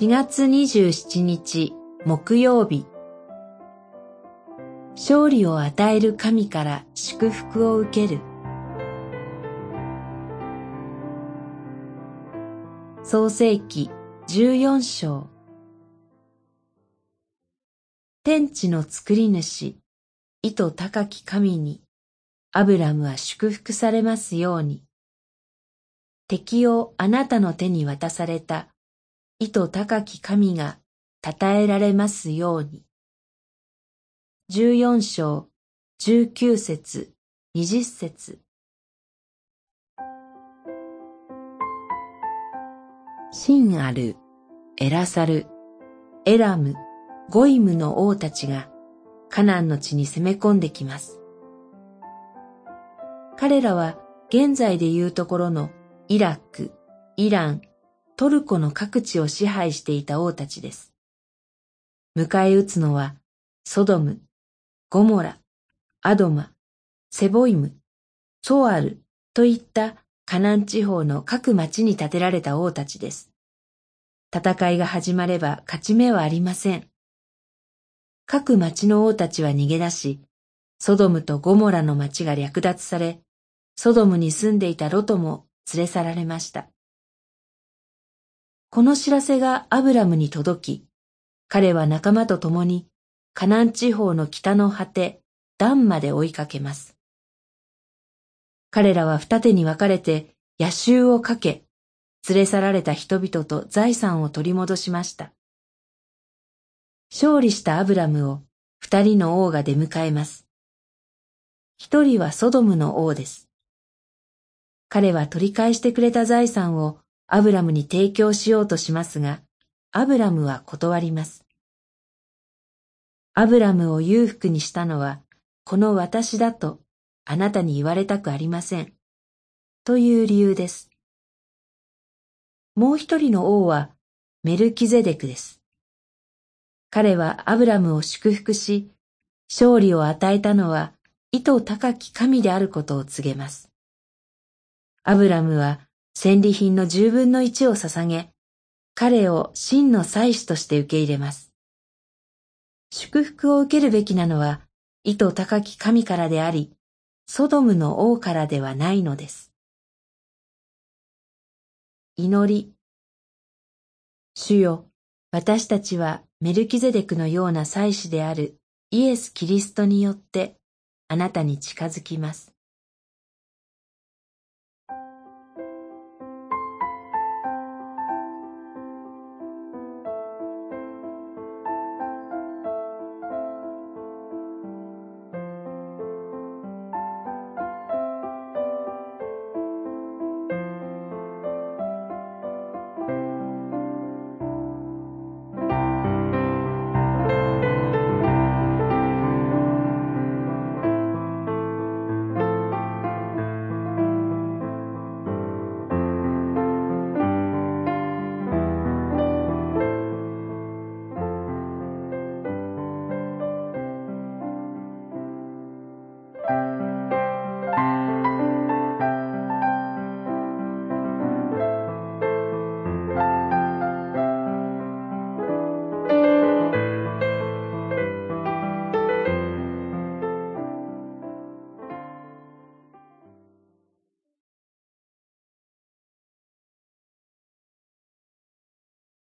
4月27日木曜日。勝利を与える神から祝福を受ける。創世記14章。天地の作り主意図高き神にアブラムは祝福されますように。敵をあなたの手に渡された。意図高き神が称えられますように。十四章、十九節、二十節。真ある、エラサル、エラム、ゴイムの王たちがカナンの地に攻め込んできます。彼らは現在でいうところのイラック、イラン、トルコの各地を支配していた王たちです。迎え撃つのは、ソドム、ゴモラ、アドマ、セボイム、ソアルといったカナン地方の各町に建てられた王たちです。戦いが始まれば勝ち目はありません。各町の王たちは逃げ出し、ソドムとゴモラの町が略奪され、ソドムに住んでいたロトも連れ去られました。この知らせがアブラムに届き、彼は仲間と共にカナン地方の北の果て、ダンまで追いかけます。彼らは二手に分かれて野襲をかけ、連れ去られた人々と財産を取り戻しました。勝利したアブラムを二人の王が出迎えます。一人はソドムの王です。彼は取り返してくれた財産をアブラムに提供しようとしますが、アブラムは断ります。アブラムを裕福にしたのは、この私だとあなたに言われたくありません。という理由です。もう一人の王はメルキゼデクです。彼はアブラムを祝福し、勝利を与えたのは意図高き神であることを告げます。アブラムは戦利品の十分の一を捧げ、彼を真の祭司として受け入れます。祝福を受けるべきなのは、意図高き神からであり、ソドムの王からではないのです。祈り。主よ、私たちはメルキゼデクのような祭司であるイエス・キリストによってあなたに近づきます。